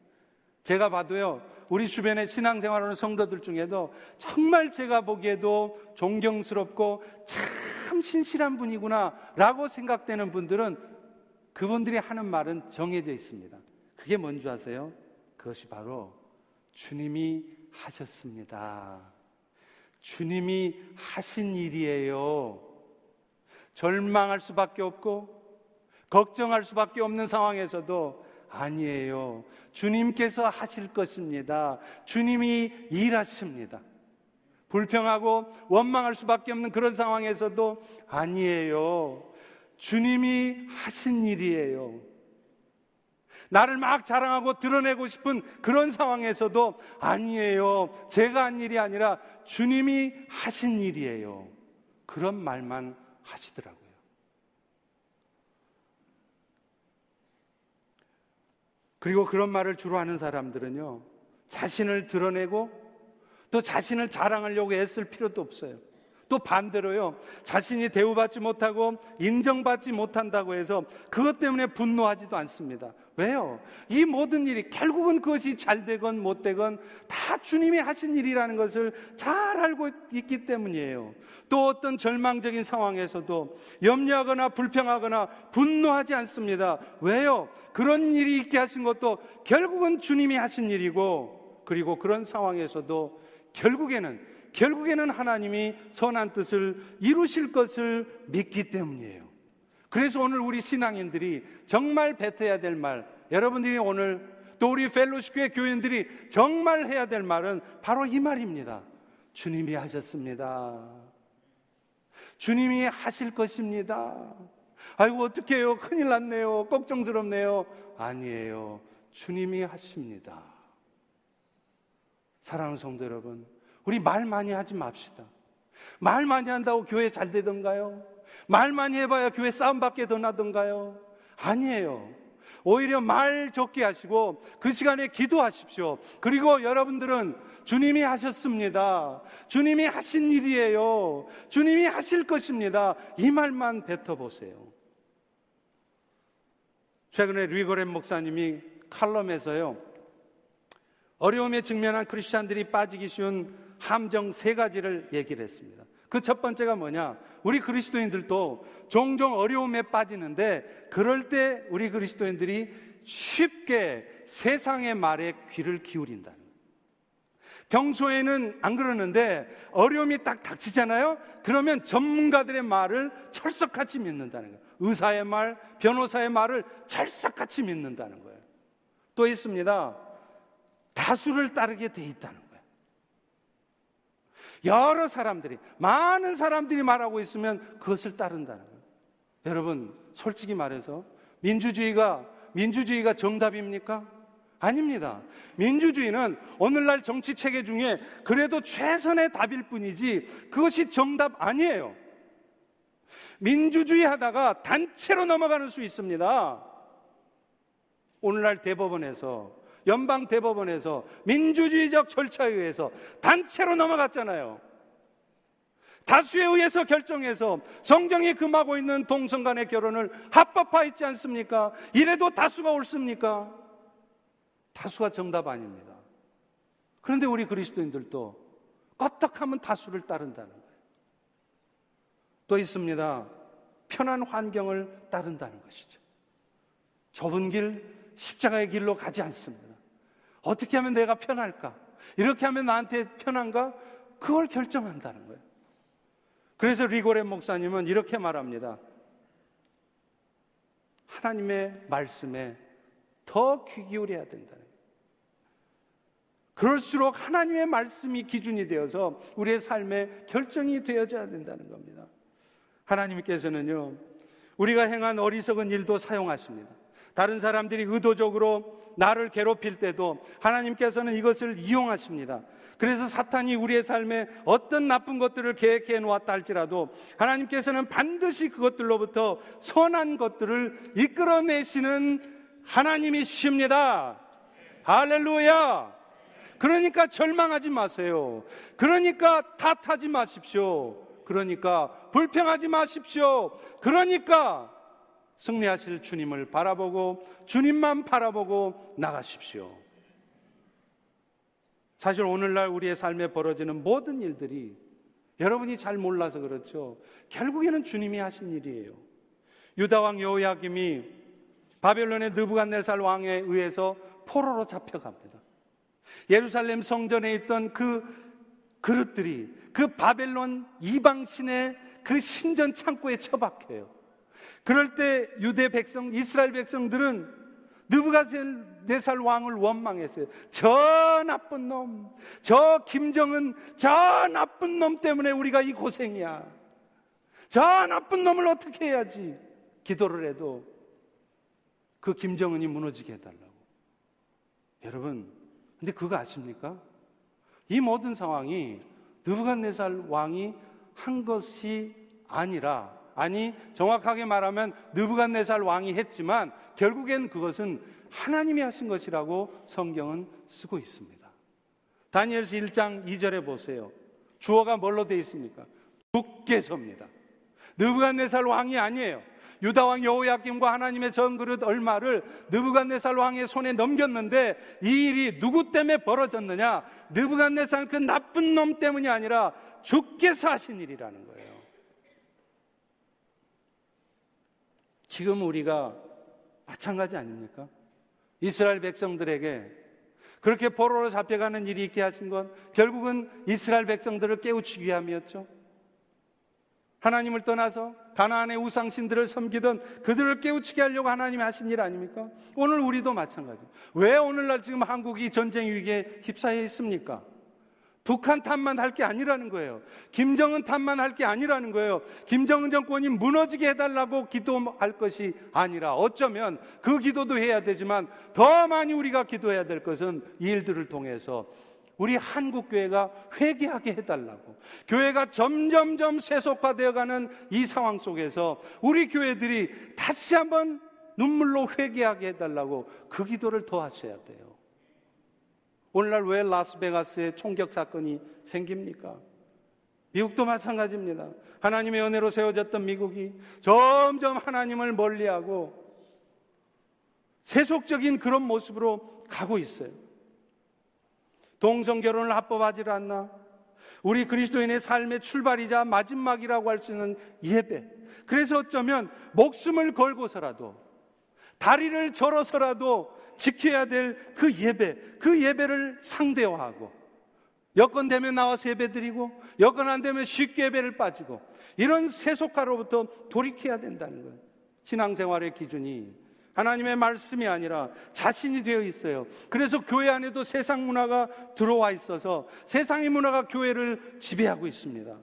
제가 봐도요, 우리 주변에 신앙생활하는 성도들 중에도 정말 제가 보기에도 존경스럽고 참 신실한 분이구나 라고 생각되는 분들은 그분들이 하는 말은 정해져 있습니다. 그게 뭔지 아세요? 그것이 바로 주님이 하셨습니다. 주님이 하신 일이에요. 절망할 수밖에 없고, 걱정할 수밖에 없는 상황에서도 아니에요. 주님께서 하실 것입니다. 주님이 일하십니다. 불평하고 원망할 수밖에 없는 그런 상황에서도 아니에요. 주님이 하신 일이에요. 나를 막 자랑하고 드러내고 싶은 그런 상황에서도 아니에요. 제가 한 일이 아니라 주님이 하신 일이에요. 그런 말만 하시더라고요. 그리고 그런 말을 주로 하는 사람들은요, 자신을 드러내고 또 자신을 자랑하려고 애쓸 필요도 없어요. 또 반대로요, 자신이 대우받지 못하고 인정받지 못한다고 해서 그것 때문에 분노하지도 않습니다. 왜요? 이 모든 일이 결국은 그것이 잘 되건 못 되건 다 주님이 하신 일이라는 것을 잘 알고 있기 때문이에요. 또 어떤 절망적인 상황에서도 염려하거나 불평하거나 분노하지 않습니다. 왜요? 그런 일이 있게 하신 것도 결국은 주님이 하신 일이고 그리고 그런 상황에서도 결국에는 결국에는 하나님이 선한 뜻을 이루실 것을 믿기 때문이에요. 그래서 오늘 우리 신앙인들이 정말 뱉어야 될 말, 여러분들이 오늘 또 우리 펠로시 교회 교인들이 정말 해야 될 말은 바로 이 말입니다. 주님이 하셨습니다. 주님이 하실 것입니다. 아이고, 어떡해요. 큰일 났네요. 걱정스럽네요. 아니에요. 주님이 하십니다. 사랑하는 성도 여러분, 우리 말 많이 하지 맙시다. 말 많이 한다고 교회 잘 되던가요? 말 많이 해봐야 교회 싸움밖에 더 나던가요? 아니에요. 오히려 말 적게 하시고 그 시간에 기도하십시오. 그리고 여러분들은 주님이 하셨습니다. 주님이 하신 일이에요. 주님이 하실 것입니다. 이 말만 뱉어보세요. 최근에 리거렌 목사님이 칼럼에서요. 어려움에 직면한 크리스찬들이 빠지기 쉬운 함정 세 가지를 얘기를 했습니다. 그 첫 번째가 뭐냐? 우리 그리스도인들도 종종 어려움에 빠지는데 그럴 때 우리 그리스도인들이 쉽게 세상의 말에 귀를 기울인다는 거예요. 평소에는 안 그러는데 어려움이 딱 닥치잖아요? 그러면 전문가들의 말을 철석같이 믿는다는 거예요. 의사의 말, 변호사의 말을 철석같이 믿는다는 거예요. 또 있습니다. 다수를 따르게 돼 있다는 거예요. 여러 사람들이, 많은 사람들이 말하고 있으면 그것을 따른다는 거예요. 여러분, 솔직히 말해서 민주주의가, 민주주의가 정답입니까? 아닙니다. 민주주의는 오늘날 정치 체계 중에 그래도 최선의 답일 뿐이지 그것이 정답 아니에요. 민주주의 하다가 단체로 넘어가는 수 있습니다. 오늘날 대법원에서 연방 대법원에서 민주주의적 절차에 의해서 단체로 넘어갔잖아요. 다수에 의해서 결정해서 성경이 금하고 있는 동성 간의 결혼을 합법화했지 않습니까? 이래도 다수가 옳습니까? 다수가 정답 아닙니다. 그런데 우리 그리스도인들도 껐떡하면 다수를 따른다는 거예요. 또 있습니다. 편한 환경을 따른다는 것이죠. 좁은 길, 십자가의 길로 가지 않습니다. 어떻게 하면 내가 편할까? 이렇게 하면 나한테 편한가? 그걸 결정한다는 거예요. 그래서 리고레 목사님은 이렇게 말합니다. 하나님의 말씀에 더 귀 기울여야 된다는. 그럴수록 하나님의 말씀이 기준이 되어서 우리의 삶의 결정이 되어져야 된다는 겁니다. 하나님께서는요, 우리가 행한 어리석은 일도 사용하십니다. 다른 사람들이 의도적으로 나를 괴롭힐 때도 하나님께서는 이것을 이용하십니다. 그래서 사탄이 우리의 삶에 어떤 나쁜 것들을 계획해 놓았다 할지라도 하나님께서는 반드시 그것들로부터 선한 것들을 이끌어내시는 하나님이십니다. 할렐루야! 그러니까 절망하지 마세요. 그러니까 탓하지 마십시오. 그러니까 불평하지 마십시오. 그러니까 승리하실 주님을 바라보고 주님만 바라보고 나가십시오. 사실 오늘날 우리의 삶에 벌어지는 모든 일들이 여러분이 잘 몰라서 그렇죠. 결국에는 주님이 하신 일이에요. 유다 왕 여호야김이 바벨론의 느부갓네살 왕에 의해서 포로로 잡혀갑니다. 예루살렘 성전에 있던 그 그릇들이 그 바벨론 이방신의 그 신전 창고에 처박혀요. 그럴 때 유대 백성, 이스라엘 백성들은 느부갓네살 왕을 원망했어요. 저 나쁜 놈, 저 김정은, 저 나쁜 놈 때문에 우리가 이 고생이야. 저 나쁜 놈을 어떻게 해야지? 기도를 해도 그 김정은이 무너지게 해달라고. 여러분, 근데 그거 아십니까? 이 모든 상황이 느부갓네살 왕이 한 것이 아니라 아니 정확하게 말하면 느부갓네살 왕이 했지만 결국엔 그것은 하나님이 하신 것이라고 성경은 쓰고 있습니다. 다니엘서 1장 2절에 보세요. 주어가 뭘로 되어 있습니까? 주께서입니다. 느부갓네살 왕이 아니에요. 유다 왕 여호야김과 하나님의 전 그릇 얼마를 느부갓네살 왕의 손에 넘겼는데 이 일이 누구 때문에 벌어졌느냐? 느부갓네살 그 나쁜 놈 때문이 아니라 주께서 하신 일이라는 거예요. 지금 우리가 마찬가지 아닙니까? 이스라엘 백성들에게 그렇게 포로로 잡혀가는 일이 있게 하신 건 결국은 이스라엘 백성들을 깨우치기 위함이었죠. 하나님을 떠나서 가나안의 우상신들을 섬기던 그들을 깨우치게 하려고 하나님이 하신 일 아닙니까? 오늘 우리도 마찬가지. 왜 오늘날 지금 한국이 전쟁 위기에 휩싸여 있습니까? 북한 탓만 할 게 아니라는 거예요. 김정은 탓만 할 게 아니라는 거예요. 김정은 정권이 무너지게 해달라고 기도할 것이 아니라 어쩌면 그 기도도 해야 되지만 더 많이 우리가 기도해야 될 것은 이 일들을 통해서 우리 한국 교회가 회개하게 해달라고. 교회가 점점점 세속화되어가는 이 상황 속에서 우리 교회들이 다시 한번 눈물로 회개하게 해달라고 그 기도를 더 하셔야 돼요. 오늘날 왜 라스베가스에 총격 사건이 생깁니까? 미국도 마찬가지입니다. 하나님의 은혜로 세워졌던 미국이 점점 하나님을 멀리하고 세속적인 그런 모습으로 가고 있어요. 동성 결혼을 합법하지 않나? 우리 그리스도인의 삶의 출발이자 마지막이라고 할 수 있는 예배. 그래서 어쩌면 목숨을 걸고서라도 다리를 절어서라도 지켜야 될 그 예배, 그 예배를 상대화하고 여건 되면 나와서 예배 드리고 여건 안 되면 쉽게 예배를 빠지고 이런 세속화로부터 돌이켜야 된다는 거예요. 신앙생활의 기준이 하나님의 말씀이 아니라 자신이 되어 있어요. 그래서 교회 안에도 세상 문화가 들어와 있어서 세상의 문화가 교회를 지배하고 있습니다.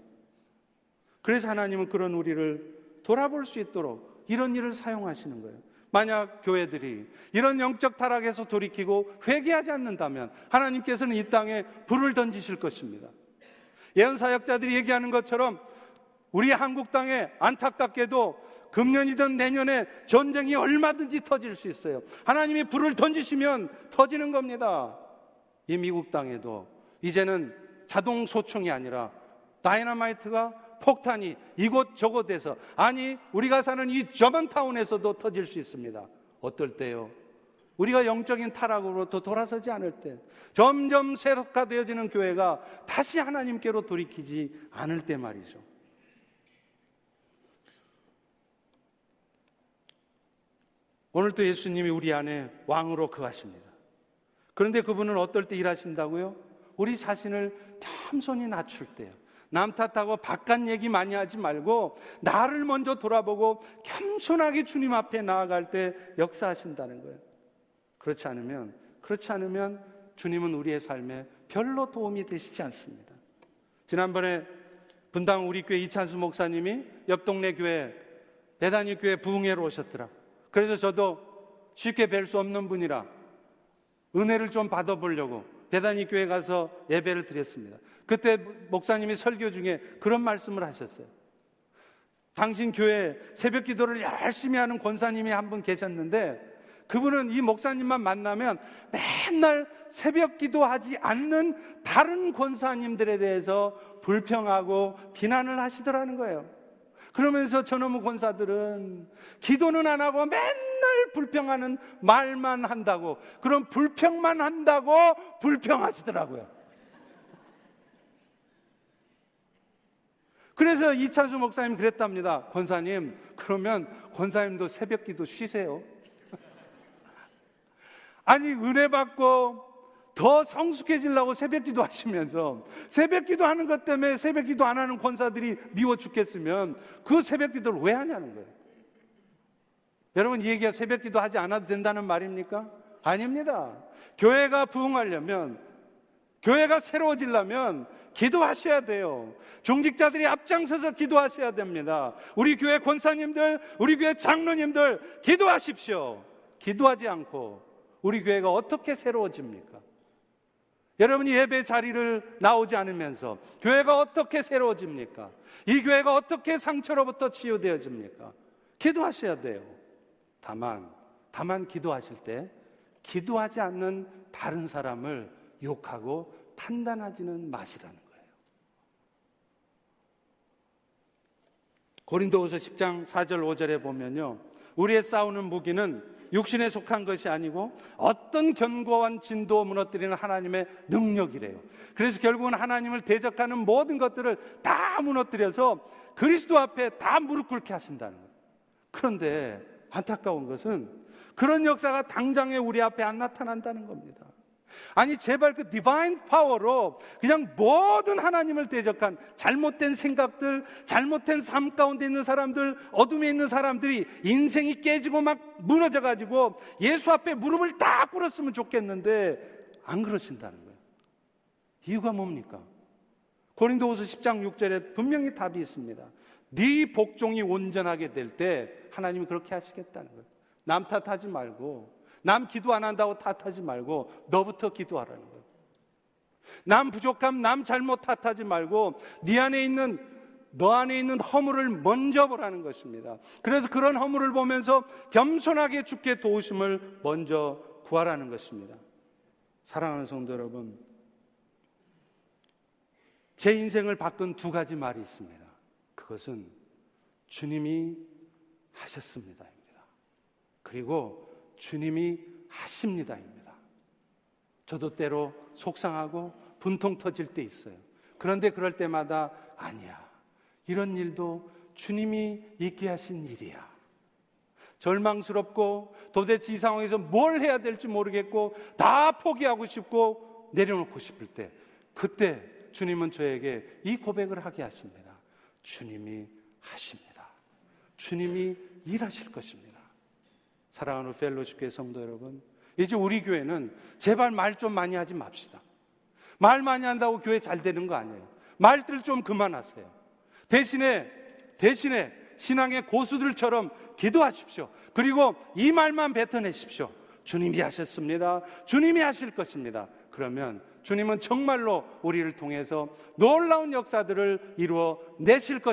그래서 하나님은 그런 우리를 돌아볼 수 있도록 이런 일을 사용하시는 거예요. 만약 교회들이 이런 영적 타락에서 돌이키고 회개하지 않는다면 하나님께서는 이 땅에 불을 던지실 것입니다. 예언 사역자들이 얘기하는 것처럼 우리 한국 땅에 안타깝게도 금년이든 내년에 전쟁이 얼마든지 터질 수 있어요. 하나님이 불을 던지시면 터지는 겁니다. 이 미국 땅에도 이제는 자동 소총이 아니라 다이너마이트가 폭탄이 이곳 저곳에서 아니 우리가 사는 이 저먼타운에서도 터질 수 있습니다. 어떨 때요? 우리가 영적인 타락으로부터 돌아서지 않을 때 점점 세속화되어지는 교회가 다시 하나님께로 돌이키지 않을 때 말이죠. 오늘도 예수님이 우리 안에 왕으로 거하십니다. 그런데 그분은 어떨 때 일하신다고요? 우리 자신을 겸손히 낮출 때요. 남 탓하고 바깥 얘기 많이 하지 말고 나를 먼저 돌아보고 겸손하게 주님 앞에 나아갈 때 역사하신다는 거예요. 그렇지 않으면 그렇지 않으면 주님은 우리의 삶에 별로 도움이 되시지 않습니다. 지난번에 분당 우리 교회 이찬수 목사님이 옆 동네 교회 대단히 교회 부흥회로 오셨더라. 그래서 저도 쉽게 뵐 수 없는 분이라 은혜를 좀 받아보려고 대단히 교회 가서 예배를 드렸습니다. 그때 목사님이 설교 중에 그런 말씀을 하셨어요. 당신 교회 새벽 기도를 열심히 하는 권사님이 한 분 계셨는데 그분은 이 목사님만 만나면 맨날 새벽 기도하지 않는 다른 권사님들에 대해서 불평하고 비난을 하시더라는 거예요. 그러면서 저놈의 권사들은 기도는 안 하고 맨날 불평하는 말만 한다고, 그런 불평만 한다고 불평하시더라고요. 그래서 이찬수 목사님 그랬답니다. 권사님, 그러면 권사님도 새벽 기도 쉬세요. [laughs] 아니, 은혜 받고 더 성숙해지려고 새벽 기도 하시면서 새벽 기도 하는 것 때문에 새벽 기도 안 하는 권사들이 미워 죽겠으면 그 새벽 기도를 왜 하냐는 거예요. 여러분 이 얘기가 새벽 기도 하지 않아도 된다는 말입니까? 아닙니다. 교회가 부흥하려면 교회가 새로워지려면 기도하셔야 돼요. 중직자들이 앞장서서 기도하셔야 됩니다. 우리 교회 권사님들, 우리 교회 장로님들 기도하십시오. 기도하지 않고 우리 교회가 어떻게 새로워집니까? 여러분이 예배 자리를 나오지 않으면서 교회가 어떻게 새로워집니까? 이 교회가 어떻게 상처로부터 치유되어집니까? 기도하셔야 돼요. 다만, 다만 기도하실 때 기도하지 않는 다른 사람을 욕하고 판단하지는 마시라는 거예요. 고린도후서 10장 4절 5절에 보면요. 우리의 싸우는 무기는 육신에 속한 것이 아니고 어떤 견고한 진도 무너뜨리는 하나님의 능력이래요. 그래서 결국은 하나님을 대적하는 모든 것들을 다 무너뜨려서 그리스도 앞에 다 무릎 꿇게 하신다는 거예요. 그런데 안타까운 것은 그런 역사가 당장에 우리 앞에 안 나타난다는 겁니다. 아니 제발 그 디바인 파워로 그냥 모든 하나님을 대적한 잘못된 생각들, 잘못된 삶 가운데 있는 사람들, 어둠에 있는 사람들이 인생이 깨지고 막 무너져 가지고 예수 앞에 무릎을 다 꿇었으면 좋겠는데 안 그러신다는 거예요. 이유가 뭡니까? 고린도후서 10장 6절에 분명히 답이 있습니다. 네 복종이 온전하게 될 때 하나님이 그렇게 하시겠다는 거예요. 남 탓하지 말고 남 기도 안 한다고 탓하지 말고 너부터 기도하라는 거예요. 남 부족함, 남 잘못 탓하지 말고 네 안에 있는 너 안에 있는 허물을 먼저 보라는 것입니다. 그래서 그런 허물을 보면서 겸손하게 주께 도우심을 먼저 구하라는 것입니다. 사랑하는 성도 여러분, 제 인생을 바꾼 두 가지 말이 있습니다. 그것은 주님이 하셨습니다입니다. 그리고 주님이 하십니다입니다. 저도 때로 속상하고 분통 터질 때 있어요. 그런데 그럴 때마다 아니야. 이런 일도 주님이 있게 하신 일이야. 절망스럽고 도대체 이 상황에서 뭘 해야 될지 모르겠고 다 포기하고 싶고 내려놓고 싶을 때 그때 주님은 저에게 이 고백을 하게 하십니다. 주님이 하십니다. 주님이 일하실 것입니다. 사랑하는 펠로시교회 성도 여러분, 이제 우리 교회는 제발 말 좀 많이 하지 맙시다. 말 많이 한다고 교회 잘 되는 거 아니에요. 말들 좀 그만하세요. 대신에, 대신에 신앙의 고수들처럼 기도하십시오. 그리고 이 말만 뱉어내십시오. 주님이 하셨습니다. 주님이 하실 것입니다. 그러면 주님은 정말로 우리를 통해서 놀라운 역사들을 이루어 내실 것입니다.